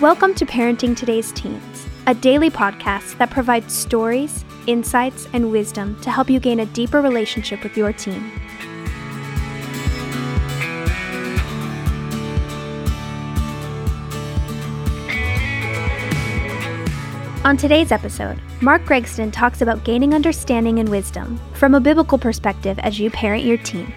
Welcome to Parenting Today's Teens, a daily podcast that provides stories, insights, and wisdom to help you gain a deeper relationship with your teen. On today's episode, Mark Gregston talks about gaining understanding and wisdom from a biblical perspective as you parent your teen.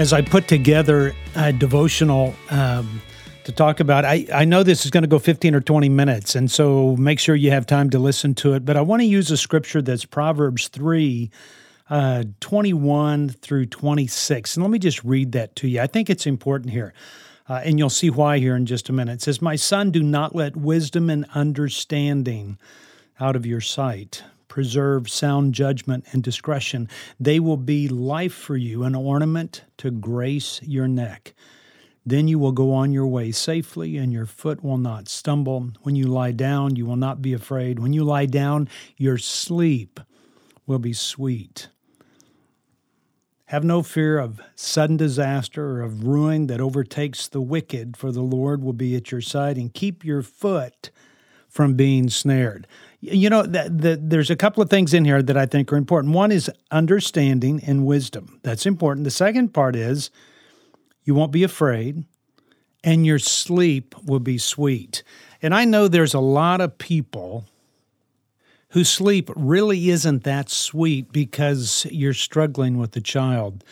As I put together a devotional um, to talk about, I, I know this is going to go 15 or 20 minutes, and so make sure you have time to listen to it. But I want to use a scripture that's Proverbs 3 uh, 21 through 26. And let me just read that to you. I think it's important here. Uh, and you'll see why here in just a minute. It says, My son, do not let wisdom and understanding out of your sight. Preserve sound judgment and discretion. They will be life for you, an ornament to grace your neck. Then you will go on your way safely, and your foot will not stumble. When you lie down, you will not be afraid. When you lie down, your sleep will be sweet. Have no fear of sudden disaster or of ruin that overtakes the wicked, for the Lord will be at your side and keep your foot from being snared. You know, the, the, there's a couple of things in here that I think are important. One is understanding and wisdom. That's important. The second part is you won't be afraid and your sleep will be sweet. And I know there's a lot of people whose sleep really isn't that sweet because you're struggling with a child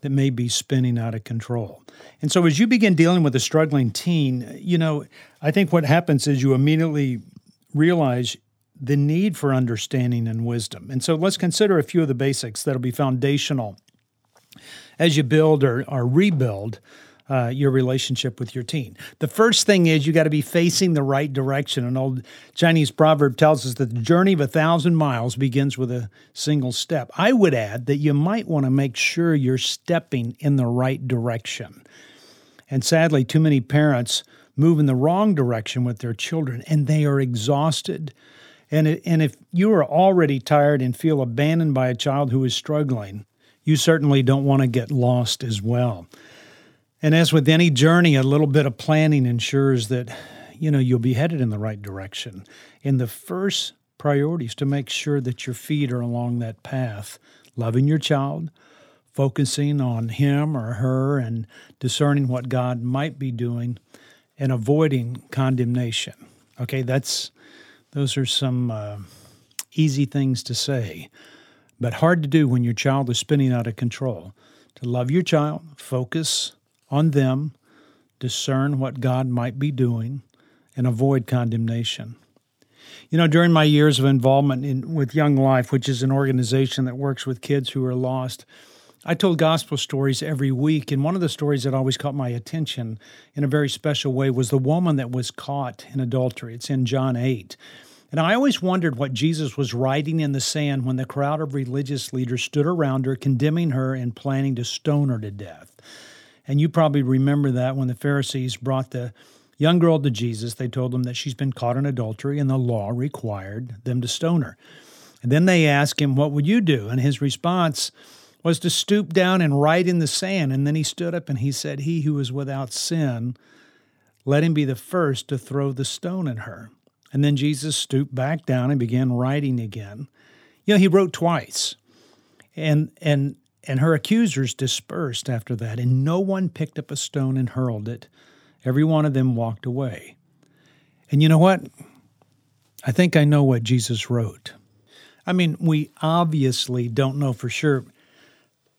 that may be spinning out of control. And so, as you begin dealing with a struggling teen, you know, I think what happens is you immediately realize the need for understanding and wisdom. And so, let's consider a few of the basics that'll be foundational as you build or, or rebuild uh, your relationship with your teen. The first thing is you got to be facing the right direction. An old Chinese proverb tells us that the journey of a thousand miles begins with a single step. I would add that you might want to make sure you're stepping in the right direction. And sadly, too many parents move in the wrong direction with their children and they are exhausted. And, it, and if you are already tired and feel abandoned by a child who is struggling, you certainly don't want to get lost as well. And as with any journey, a little bit of planning ensures that you know you'll be headed in the right direction. And the first priority is to make sure that your feet are along that path, loving your child, focusing on him or her and discerning what God might be doing and avoiding condemnation. Okay, that's those are some uh, easy things to say, but hard to do when your child is spinning out of control. To love your child, focus on them, discern what God might be doing, and avoid condemnation. You know, during my years of involvement in, with Young Life, which is an organization that works with kids who are lost, I told gospel stories every week. And one of the stories that always caught my attention in a very special way was the woman that was caught in adultery. It's in John 8. And I always wondered what Jesus was writing in the sand when the crowd of religious leaders stood around her, condemning her and planning to stone her to death. And you probably remember that when the Pharisees brought the young girl to Jesus, they told him that she's been caught in adultery and the law required them to stone her. And then they asked him, What would you do? And his response was to stoop down and write in the sand. And then he stood up and he said, He who is without sin, let him be the first to throw the stone at her. And then Jesus stooped back down and began writing again. You know, he wrote twice. And and and her accusers dispersed after that, and no one picked up a stone and hurled it. Every one of them walked away. And you know what? I think I know what Jesus wrote. I mean, we obviously don't know for sure,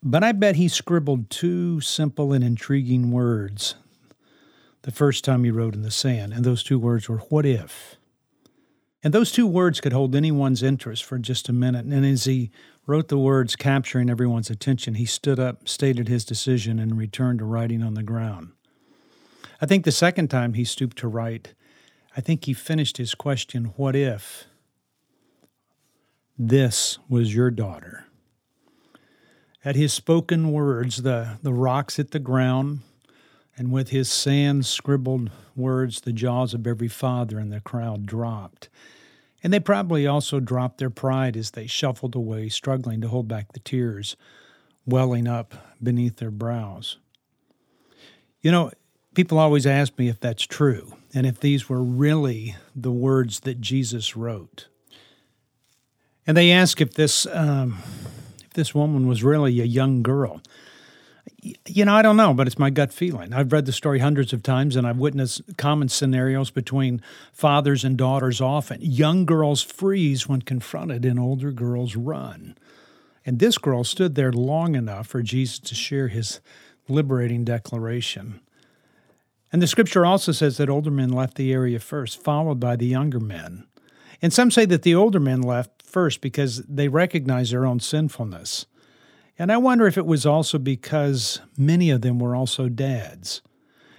but I bet he scribbled two simple and intriguing words the first time he wrote in the sand, and those two words were, What if? And those two words could hold anyone's interest for just a minute. And as he wrote the words capturing everyone's attention, he stood up, stated his decision, and returned to writing on the ground. I think the second time he stooped to write, I think he finished his question, What if this was your daughter? At his spoken words, the, the rocks hit the ground, and with his sand scribbled words, the jaws of every father in the crowd dropped. And they probably also dropped their pride as they shuffled away, struggling to hold back the tears welling up beneath their brows. You know, people always ask me if that's true and if these were really the words that Jesus wrote. And they ask if this um, if this woman was really a young girl. You know, I don't know, but it's my gut feeling. I've read the story hundreds of times and I've witnessed common scenarios between fathers and daughters often. Young girls freeze when confronted and older girls run. And this girl stood there long enough for Jesus to share his liberating declaration. And the scripture also says that older men left the area first, followed by the younger men. And some say that the older men left first because they recognized their own sinfulness. And I wonder if it was also because many of them were also dads.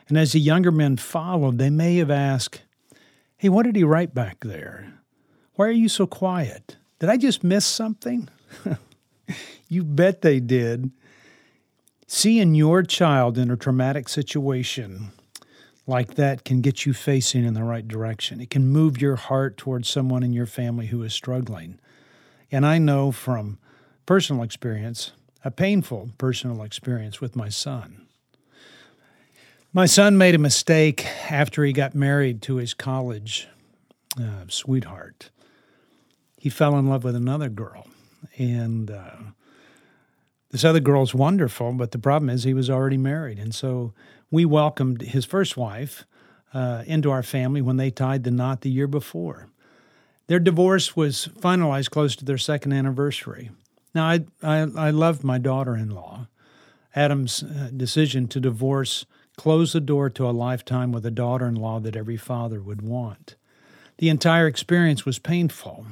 And as the younger men followed, they may have asked, Hey, what did he write back there? Why are you so quiet? Did I just miss something? you bet they did. Seeing your child in a traumatic situation like that can get you facing in the right direction. It can move your heart towards someone in your family who is struggling. And I know from personal experience a painful personal experience with my son. My son made a mistake after he got married to his college uh, sweetheart. He fell in love with another girl. And uh, this other girl's wonderful, but the problem is he was already married. And so we welcomed his first wife uh, into our family when they tied the knot the year before. Their divorce was finalized close to their second anniversary. Now, I, I, I loved my daughter in law. Adam's uh, decision to divorce closed the door to a lifetime with a daughter in law that every father would want. The entire experience was painful,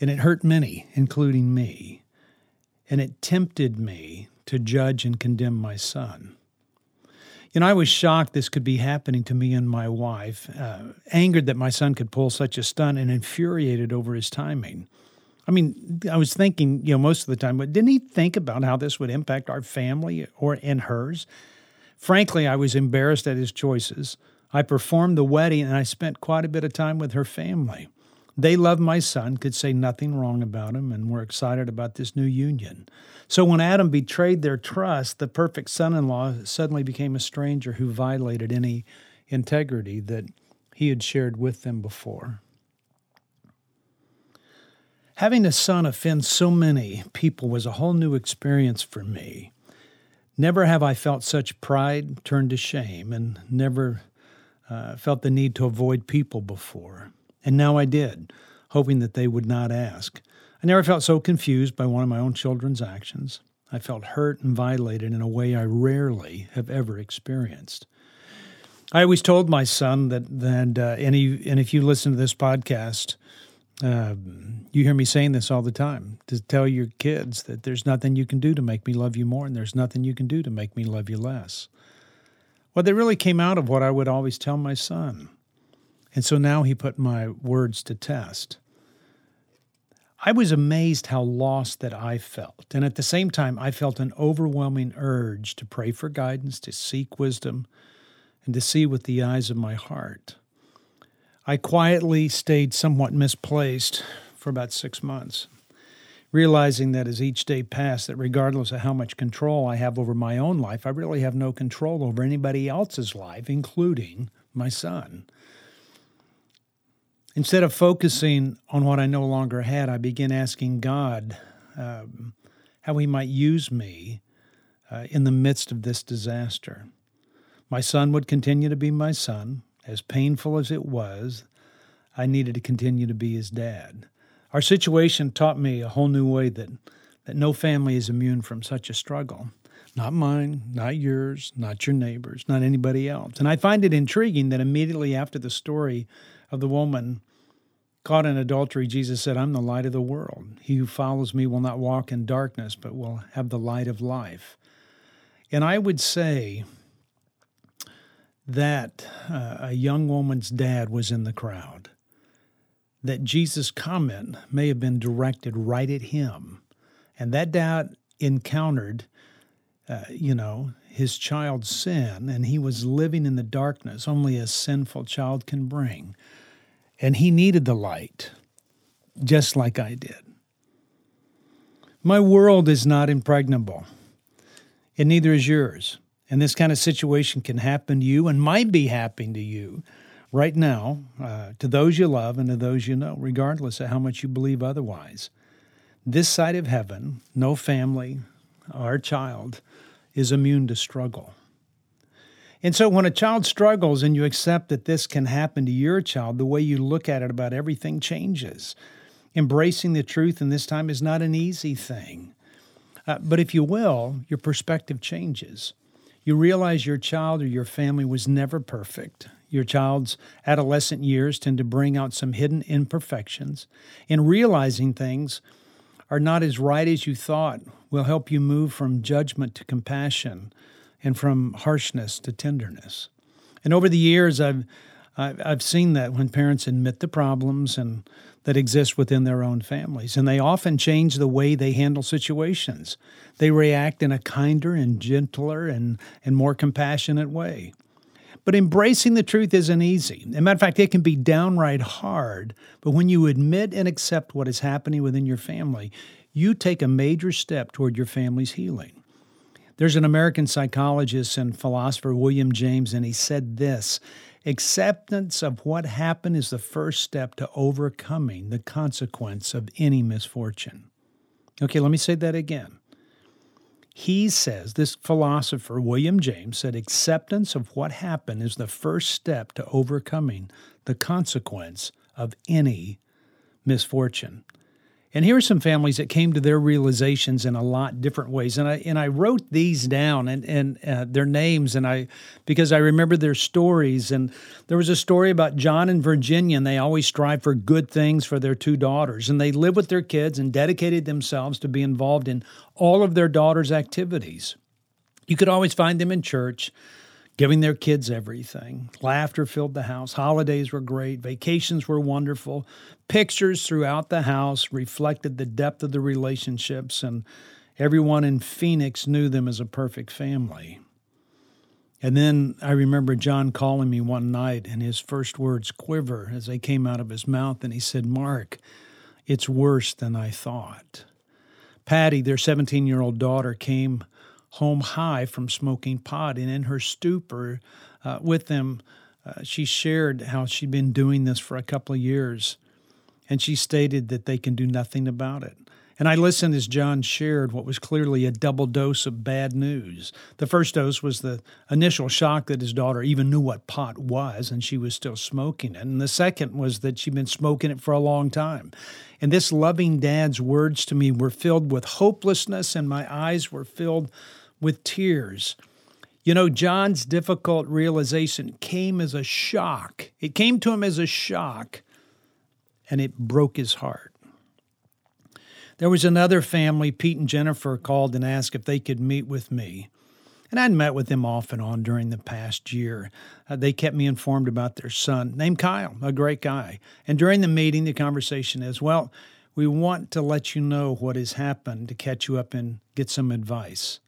and it hurt many, including me, and it tempted me to judge and condemn my son. You know, I was shocked this could be happening to me and my wife, uh, angered that my son could pull such a stunt, and infuriated over his timing. I mean, I was thinking, you know, most of the time, but didn't he think about how this would impact our family or in hers? Frankly, I was embarrassed at his choices. I performed the wedding and I spent quite a bit of time with her family. They loved my son, could say nothing wrong about him, and were excited about this new union. So when Adam betrayed their trust, the perfect son in law suddenly became a stranger who violated any integrity that he had shared with them before. Having a son offend so many people was a whole new experience for me. Never have I felt such pride turned to shame, and never uh, felt the need to avoid people before. And now I did, hoping that they would not ask. I never felt so confused by one of my own children's actions. I felt hurt and violated in a way I rarely have ever experienced. I always told my son that, that uh, and, he, and if you listen to this podcast, um, you hear me saying this all the time to tell your kids that there's nothing you can do to make me love you more, and there's nothing you can do to make me love you less. Well, they really came out of what I would always tell my son. And so now he put my words to test. I was amazed how lost that I felt. And at the same time, I felt an overwhelming urge to pray for guidance, to seek wisdom, and to see with the eyes of my heart. I quietly stayed somewhat misplaced for about six months, realizing that as each day passed, that regardless of how much control I have over my own life, I really have no control over anybody else's life, including my son. Instead of focusing on what I no longer had, I began asking God um, how He might use me uh, in the midst of this disaster. My son would continue to be my son. As painful as it was, I needed to continue to be his dad. Our situation taught me a whole new way that, that no family is immune from such a struggle. Not mine, not yours, not your neighbors, not anybody else. And I find it intriguing that immediately after the story of the woman caught in adultery, Jesus said, I'm the light of the world. He who follows me will not walk in darkness, but will have the light of life. And I would say that uh, a young woman's dad was in the crowd, that Jesus' comment may have been directed right at him. And that dad encountered, uh, you know, his child's sin, and he was living in the darkness only a sinful child can bring. And he needed the light, just like I did. My world is not impregnable, and neither is yours. And this kind of situation can happen to you and might be happening to you right now, uh, to those you love and to those you know, regardless of how much you believe otherwise. This side of heaven, no family, our child, is immune to struggle. And so when a child struggles and you accept that this can happen to your child, the way you look at it about everything changes. Embracing the truth in this time is not an easy thing. Uh, but if you will, your perspective changes. You realize your child or your family was never perfect. Your child's adolescent years tend to bring out some hidden imperfections. And realizing things are not as right as you thought will help you move from judgment to compassion and from harshness to tenderness. And over the years, I've I've seen that when parents admit the problems and that exist within their own families, and they often change the way they handle situations. They react in a kinder and gentler and, and more compassionate way. But embracing the truth isn't easy. As a matter of fact, it can be downright hard. But when you admit and accept what is happening within your family, you take a major step toward your family's healing. There's an American psychologist and philosopher, William James, and he said this Acceptance of what happened is the first step to overcoming the consequence of any misfortune. Okay, let me say that again. He says, this philosopher, William James, said acceptance of what happened is the first step to overcoming the consequence of any misfortune. And here are some families that came to their realizations in a lot different ways. And I and I wrote these down and and uh, their names and I because I remember their stories. And there was a story about John and Virginia, and they always strive for good things for their two daughters. And they live with their kids and dedicated themselves to be involved in all of their daughters' activities. You could always find them in church giving their kids everything. Laughter filled the house. Holidays were great. Vacations were wonderful. Pictures throughout the house reflected the depth of the relationships, and everyone in Phoenix knew them as a perfect family. And then I remember John calling me one night, and his first words quiver as they came out of his mouth, and he said, Mark, it's worse than I thought. Patty, their 17 year old daughter, came home high from smoking pot. And in her stupor uh, with them, uh, she shared how she'd been doing this for a couple of years. And she stated that they can do nothing about it. And I listened as John shared what was clearly a double dose of bad news. The first dose was the initial shock that his daughter even knew what pot was and she was still smoking it. And the second was that she'd been smoking it for a long time. And this loving dad's words to me were filled with hopelessness, and my eyes were filled with tears. You know, John's difficult realization came as a shock. It came to him as a shock, and it broke his heart. There was another family, Pete and Jennifer called and asked if they could meet with me. And I'd met with them off and on during the past year. Uh, they kept me informed about their son, named Kyle, a great guy. And during the meeting, the conversation is, well, we want to let you know what has happened to catch you up and get some advice.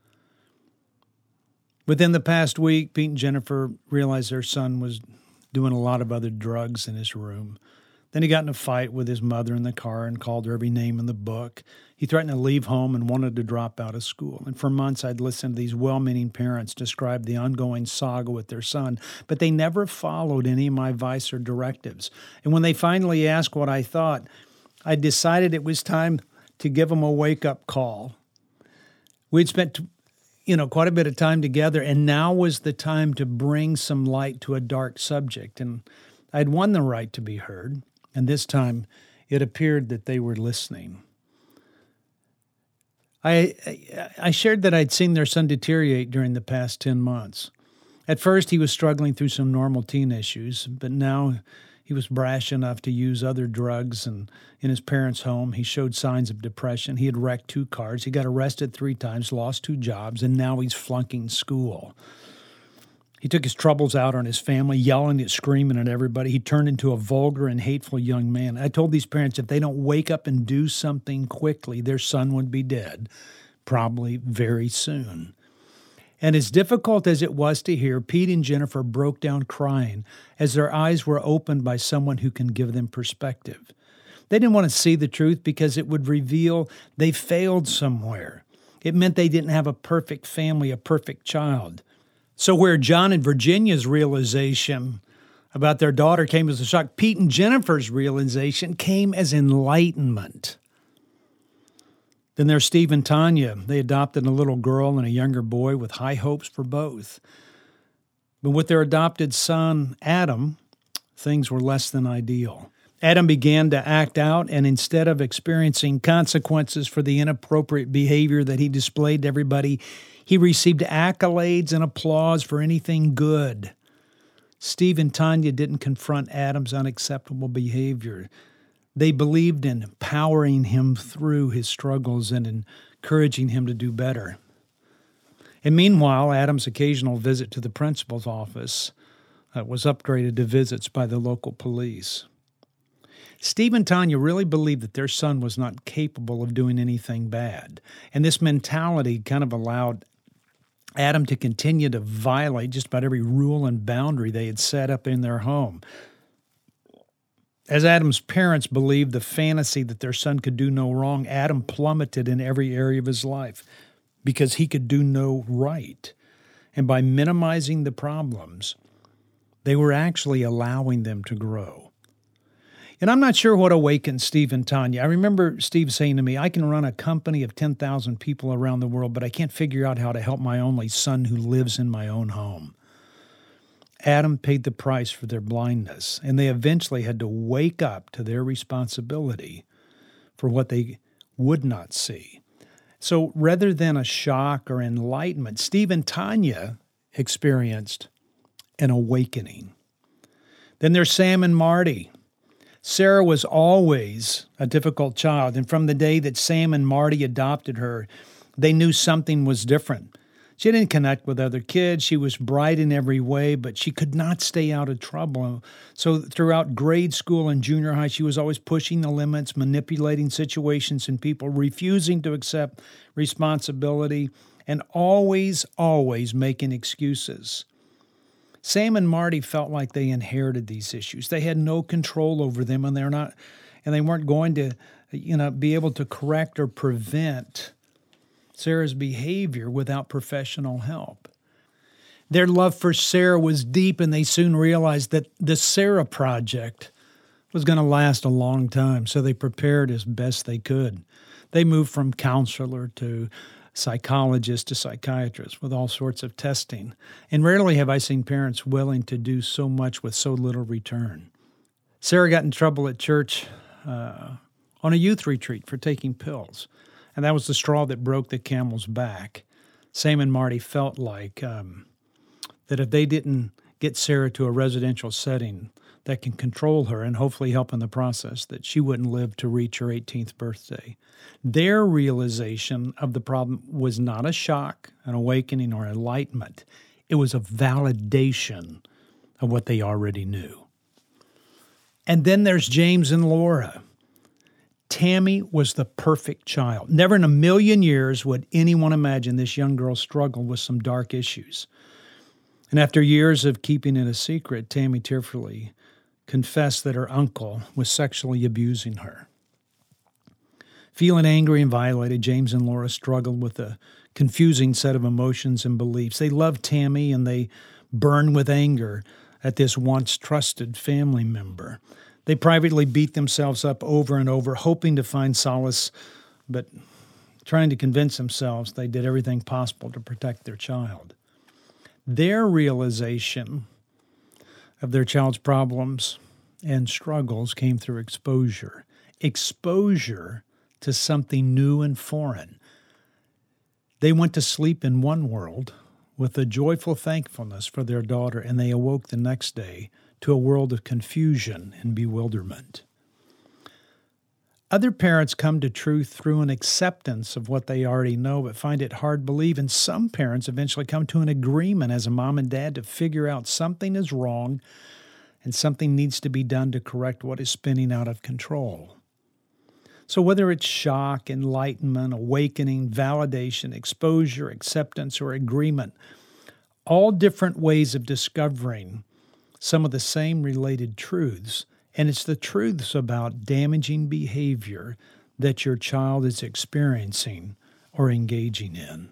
Within the past week, Pete and Jennifer realized their son was doing a lot of other drugs in his room. Then he got in a fight with his mother in the car and called her every name in the book. He threatened to leave home and wanted to drop out of school. And for months, I'd listened to these well meaning parents describe the ongoing saga with their son, but they never followed any of my advice or directives. And when they finally asked what I thought, I decided it was time to give them a wake up call. We'd spent you know quite a bit of time together and now was the time to bring some light to a dark subject and i'd won the right to be heard and this time it appeared that they were listening. I, I shared that I'd seen their son deteriorate during the past 10 months. At first, he was struggling through some normal teen issues, but now he was brash enough to use other drugs. And in his parents' home, he showed signs of depression. He had wrecked two cars. He got arrested three times, lost two jobs, and now he's flunking school. He took his troubles out on his family, yelling and screaming at everybody. He turned into a vulgar and hateful young man. I told these parents if they don't wake up and do something quickly, their son would be dead, probably very soon. And as difficult as it was to hear, Pete and Jennifer broke down crying as their eyes were opened by someone who can give them perspective. They didn't want to see the truth because it would reveal they failed somewhere. It meant they didn't have a perfect family, a perfect child. So, where John and Virginia's realization about their daughter came as a shock, Pete and Jennifer's realization came as enlightenment. Then there's Steve and Tanya. They adopted a little girl and a younger boy with high hopes for both. But with their adopted son, Adam, things were less than ideal. Adam began to act out, and instead of experiencing consequences for the inappropriate behavior that he displayed to everybody, he received accolades and applause for anything good. Steve and Tanya didn't confront Adam's unacceptable behavior. They believed in empowering him through his struggles and encouraging him to do better. And meanwhile, Adam's occasional visit to the principal's office uh, was upgraded to visits by the local police. Steve and Tanya really believed that their son was not capable of doing anything bad. And this mentality kind of allowed Adam to continue to violate just about every rule and boundary they had set up in their home. As Adam's parents believed the fantasy that their son could do no wrong, Adam plummeted in every area of his life because he could do no right. And by minimizing the problems, they were actually allowing them to grow. And I'm not sure what awakened Steve and Tanya. I remember Steve saying to me, I can run a company of 10,000 people around the world, but I can't figure out how to help my only son who lives in my own home. Adam paid the price for their blindness, and they eventually had to wake up to their responsibility for what they would not see. So rather than a shock or enlightenment, Steve and Tanya experienced an awakening. Then there's Sam and Marty. Sarah was always a difficult child, and from the day that Sam and Marty adopted her, they knew something was different. She didn't connect with other kids. She was bright in every way, but she could not stay out of trouble. So, throughout grade school and junior high, she was always pushing the limits, manipulating situations and people, refusing to accept responsibility, and always, always making excuses. Sam and Marty felt like they inherited these issues. They had no control over them, and they're not, and they weren't going to, you know, be able to correct or prevent Sarah's behavior without professional help. Their love for Sarah was deep, and they soon realized that the Sarah Project was going to last a long time, so they prepared as best they could. They moved from counselor to psychologist to psychiatrist with all sorts of testing. And rarely have I seen parents willing to do so much with so little return. Sarah got in trouble at church uh, on a youth retreat for taking pills and that was the straw that broke the camel's back. Sam and Marty felt like um, that if they didn't get Sarah to a residential setting that can control her and hopefully help in the process, that she wouldn't live to reach her 18th birthday. Their realization of the problem was not a shock, an awakening, or enlightenment. It was a validation of what they already knew. And then there's James and Laura. Tammy was the perfect child. Never in a million years would anyone imagine this young girl struggled with some dark issues. And after years of keeping it a secret, Tammy tearfully confessed that her uncle was sexually abusing her. Feeling angry and violated, James and Laura struggled with a confusing set of emotions and beliefs. They loved Tammy and they burned with anger at this once trusted family member. They privately beat themselves up over and over, hoping to find solace, but trying to convince themselves they did everything possible to protect their child. Their realization of their child's problems and struggles came through exposure. Exposure to something new and foreign. They went to sleep in one world with a joyful thankfulness for their daughter, and they awoke the next day to a world of confusion and bewilderment. Other parents come to truth through an acceptance of what they already know, but find it hard to believe. And some parents eventually come to an agreement as a mom and dad to figure out something is wrong and something needs to be done to correct what is spinning out of control. So, whether it's shock, enlightenment, awakening, validation, exposure, acceptance, or agreement, all different ways of discovering some of the same related truths. And it's the truths about damaging behavior that your child is experiencing or engaging in.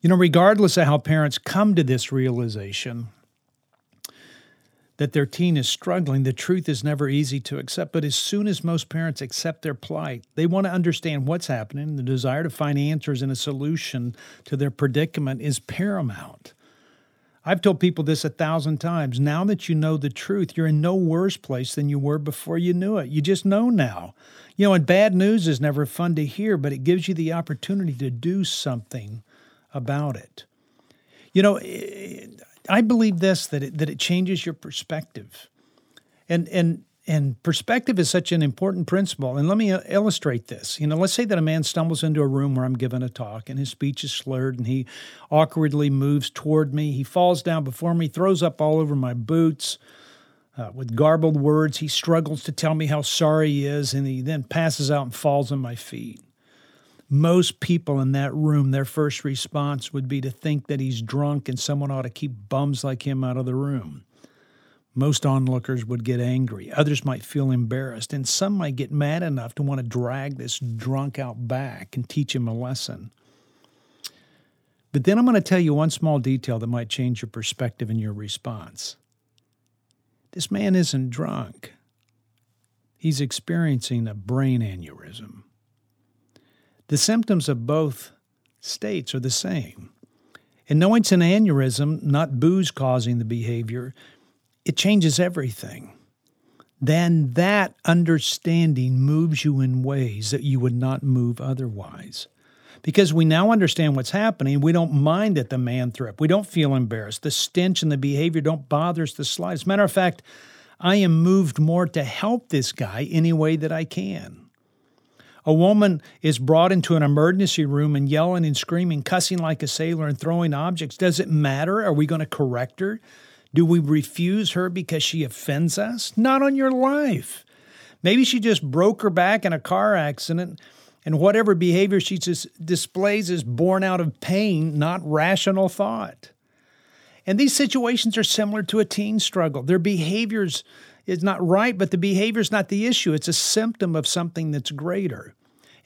You know, regardless of how parents come to this realization that their teen is struggling, the truth is never easy to accept. But as soon as most parents accept their plight, they want to understand what's happening. The desire to find answers and a solution to their predicament is paramount. I've told people this a thousand times. Now that you know the truth, you're in no worse place than you were before you knew it. You just know now. You know, and bad news is never fun to hear, but it gives you the opportunity to do something about it. You know, I believe this that it, that it changes your perspective, and and and perspective is such an important principle. And let me uh, illustrate this. You know, let's say that a man stumbles into a room where I'm giving a talk, and his speech is slurred, and he awkwardly moves toward me. He falls down before me, throws up all over my boots. Uh, with garbled words, he struggles to tell me how sorry he is, and he then passes out and falls on my feet. Most people in that room, their first response would be to think that he's drunk and someone ought to keep bums like him out of the room. Most onlookers would get angry. Others might feel embarrassed. And some might get mad enough to want to drag this drunk out back and teach him a lesson. But then I'm going to tell you one small detail that might change your perspective and your response. This man isn't drunk, he's experiencing a brain aneurysm. The symptoms of both states are the same. And knowing it's an aneurysm, not booze causing the behavior, it changes everything. Then that understanding moves you in ways that you would not move otherwise. Because we now understand what's happening, we don't mind that the man threw. We don't feel embarrassed. The stench and the behavior don't bother us the slightest. Matter of fact, I am moved more to help this guy any way that I can. A woman is brought into an emergency room and yelling and screaming, cussing like a sailor, and throwing objects. Does it matter? Are we going to correct her? Do we refuse her because she offends us? Not on your life. Maybe she just broke her back in a car accident, and whatever behavior she just displays is born out of pain, not rational thought. And these situations are similar to a teen struggle. Their behaviors is not right, but the behavior is not the issue. It's a symptom of something that's greater.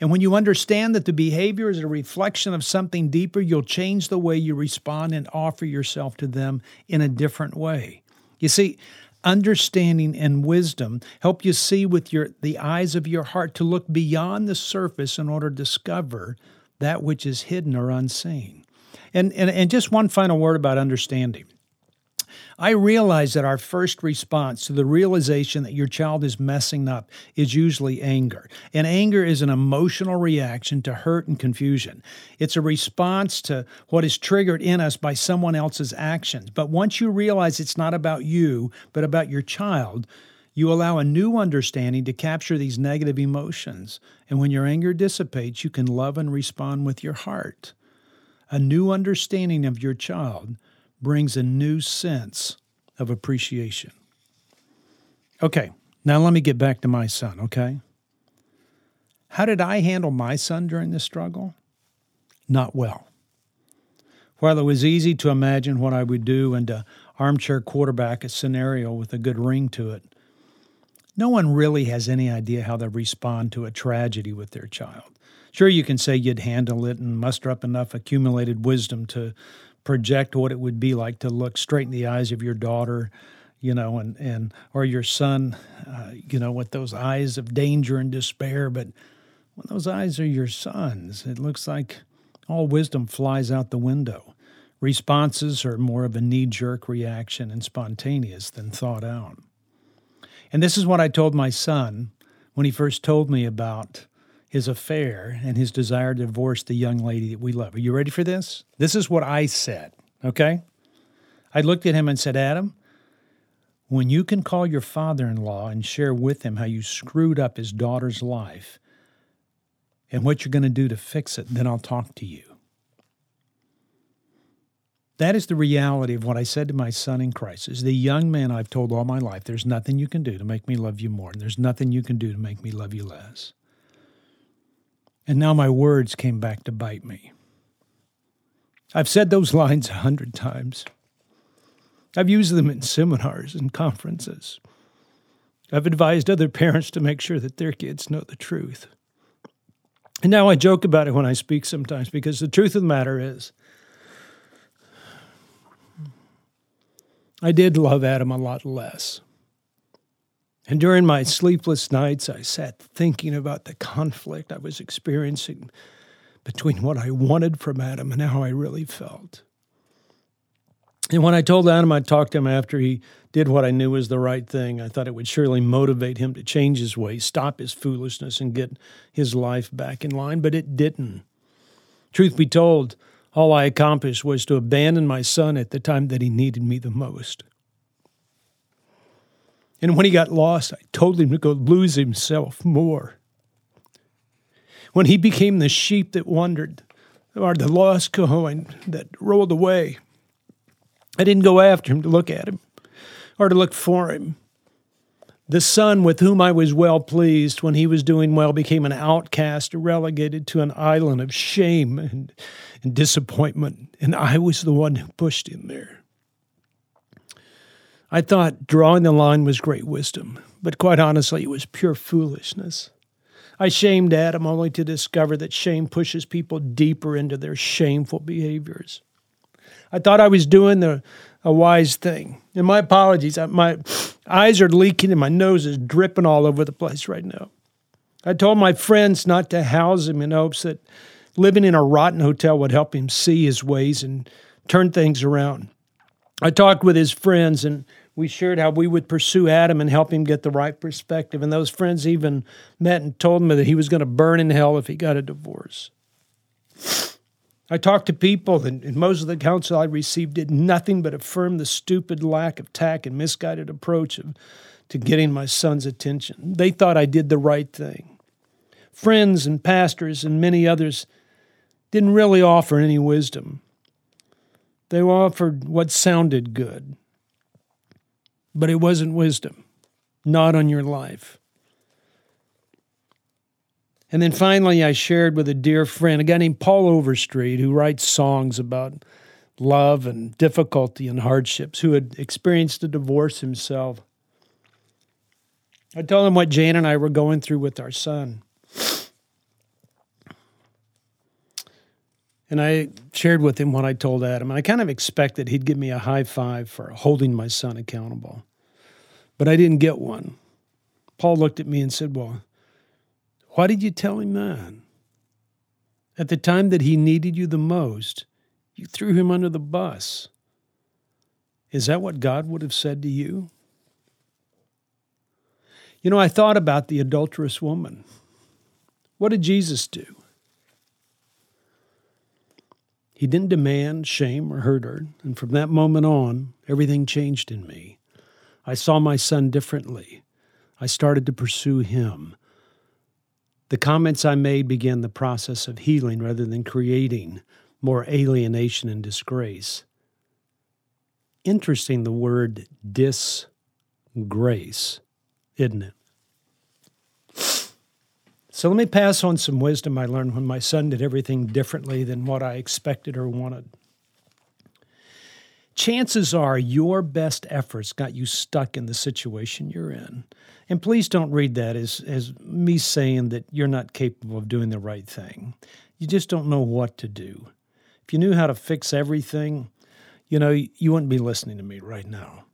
And when you understand that the behavior is a reflection of something deeper, you'll change the way you respond and offer yourself to them in a different way. You see, understanding and wisdom help you see with your the eyes of your heart to look beyond the surface in order to discover that which is hidden or unseen. And, and, and just one final word about understanding. I realize that our first response to the realization that your child is messing up is usually anger. And anger is an emotional reaction to hurt and confusion. It's a response to what is triggered in us by someone else's actions. But once you realize it's not about you, but about your child, you allow a new understanding to capture these negative emotions. And when your anger dissipates, you can love and respond with your heart. A new understanding of your child brings a new sense of appreciation. Okay, now let me get back to my son, okay? How did I handle my son during this struggle? Not well. While it was easy to imagine what I would do and to armchair quarterback a scenario with a good ring to it, no one really has any idea how they respond to a tragedy with their child. Sure, you can say you'd handle it and muster up enough accumulated wisdom to project what it would be like to look straight in the eyes of your daughter you know and and or your son uh, you know with those eyes of danger and despair. But when those eyes are your sons it looks like all wisdom flies out the window. Responses are more of a knee-jerk reaction and spontaneous than thought out and this is what i told my son when he first told me about his affair and his desire to divorce the young lady that we love. Are you ready for this? This is what I said, okay? I looked at him and said, Adam, when you can call your father in law and share with him how you screwed up his daughter's life and what you're going to do to fix it, then I'll talk to you. That is the reality of what I said to my son in crisis. The young man I've told all my life, there's nothing you can do to make me love you more, and there's nothing you can do to make me love you less. And now my words came back to bite me. I've said those lines a hundred times. I've used them in seminars and conferences. I've advised other parents to make sure that their kids know the truth. And now I joke about it when I speak sometimes because the truth of the matter is, I did love Adam a lot less. And during my sleepless nights, I sat thinking about the conflict I was experiencing between what I wanted from Adam and how I really felt. And when I told Adam I'd talk to him after he did what I knew was the right thing, I thought it would surely motivate him to change his ways, stop his foolishness, and get his life back in line. But it didn't. Truth be told, all I accomplished was to abandon my son at the time that he needed me the most. And when he got lost, I told him to go lose himself more. When he became the sheep that wandered, or the lost coin that rolled away, I didn't go after him to look at him or to look for him. The son with whom I was well pleased when he was doing well became an outcast, relegated to an island of shame and, and disappointment, and I was the one who pushed him there. I thought drawing the line was great wisdom, but quite honestly, it was pure foolishness. I shamed Adam only to discover that shame pushes people deeper into their shameful behaviors. I thought I was doing the a wise thing. And my apologies. My eyes are leaking and my nose is dripping all over the place right now. I told my friends not to house him in hopes that living in a rotten hotel would help him see his ways and turn things around. I talked with his friends and we shared how we would pursue Adam and help him get the right perspective. And those friends even met and told me that he was going to burn in hell if he got a divorce. I talked to people, and, and, most of the counsel I received did nothing but affirm the stupid lack of tact and misguided approach of, to getting my son's attention. They thought I did the right thing. Friends and pastors and many others didn't really offer any wisdom. They offered what sounded good, but it wasn't wisdom, not on your life. And then finally, I shared with a dear friend, a guy named Paul Overstreet, who writes songs about love and difficulty and hardships, who had experienced a divorce himself. I told him what Jane and I were going through with our son. And I shared with him what I told Adam. And I kind of expected he'd give me a high five for holding my son accountable. But I didn't get one. Paul looked at me and said, Well, why did you tell him that? At the time that he needed you the most, you threw him under the bus. Is that what God would have said to you? You know, I thought about the adulterous woman. What did Jesus do? He didn't demand shame or hurt her, and from that moment on, everything changed in me. I saw my son differently. I started to pursue him. The comments I made began the process of healing rather than creating more alienation and disgrace. Interesting the word disgrace, isn't it? So let me pass on some wisdom I learned when my son did everything differently than what I expected or wanted. Chances are your best efforts got you stuck in the situation you're in. And please don't read that as, as me saying that you're not capable of doing the right thing. You just don't know what to do. If you knew how to fix everything, you know, you wouldn't be listening to me right now.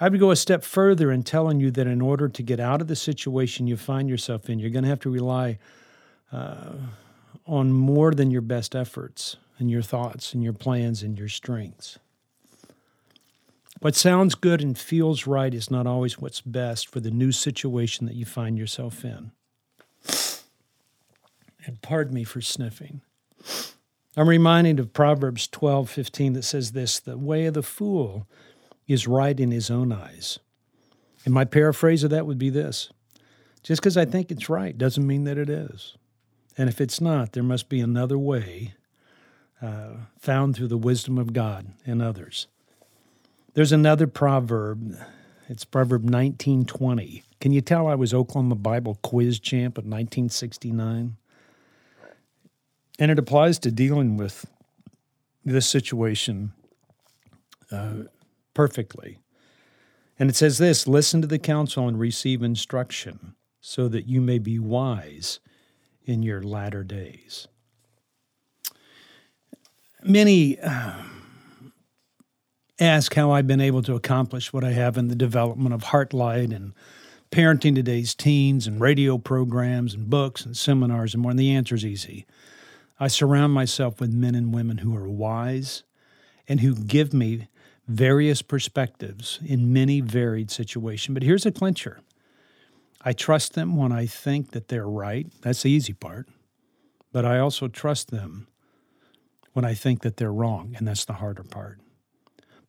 I would go a step further in telling you that in order to get out of the situation you find yourself in, you're going to have to rely uh, on more than your best efforts and your thoughts and your plans and your strengths. What sounds good and feels right is not always what's best for the new situation that you find yourself in. And pardon me for sniffing. I'm reminded of Proverbs 12 15 that says this The way of the fool is right in his own eyes. And my paraphrase of that would be this Just because I think it's right doesn't mean that it is. And if it's not, there must be another way uh, found through the wisdom of God and others. There's another proverb. It's Proverb 1920. Can you tell I was Oklahoma Bible quiz champ in 1969? And it applies to dealing with this situation uh, perfectly. And it says this listen to the counsel and receive instruction so that you may be wise in your latter days. Many uh, ask how I've been able to accomplish what I have in the development of Heartlight and parenting today's teens and radio programs and books and seminars and more. And the answer is easy. I surround myself with men and women who are wise and who give me various perspectives in many varied situations. But here's a clincher I trust them when I think that they're right. That's the easy part. But I also trust them when I think that they're wrong, and that's the harder part.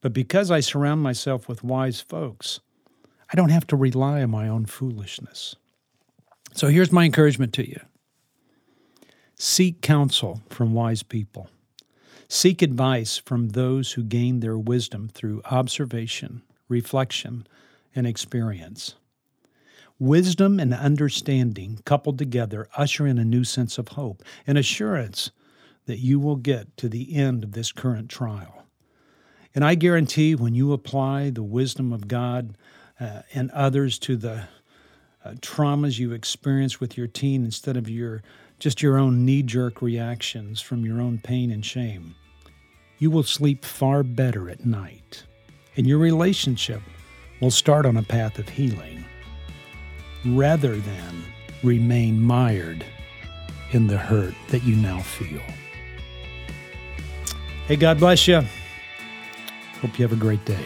But because I surround myself with wise folks, I don't have to rely on my own foolishness. So here's my encouragement to you seek counsel from wise people. Seek advice from those who gain their wisdom through observation, reflection, and experience. Wisdom and understanding coupled together usher in a new sense of hope and assurance that you will get to the end of this current trial. And I guarantee when you apply the wisdom of God uh, and others to the uh, traumas you experience with your teen instead of your just your own knee-jerk reactions from your own pain and shame. You will sleep far better at night and your relationship will start on a path of healing rather than remain mired in the hurt that you now feel. Hey god bless you hope you have a great day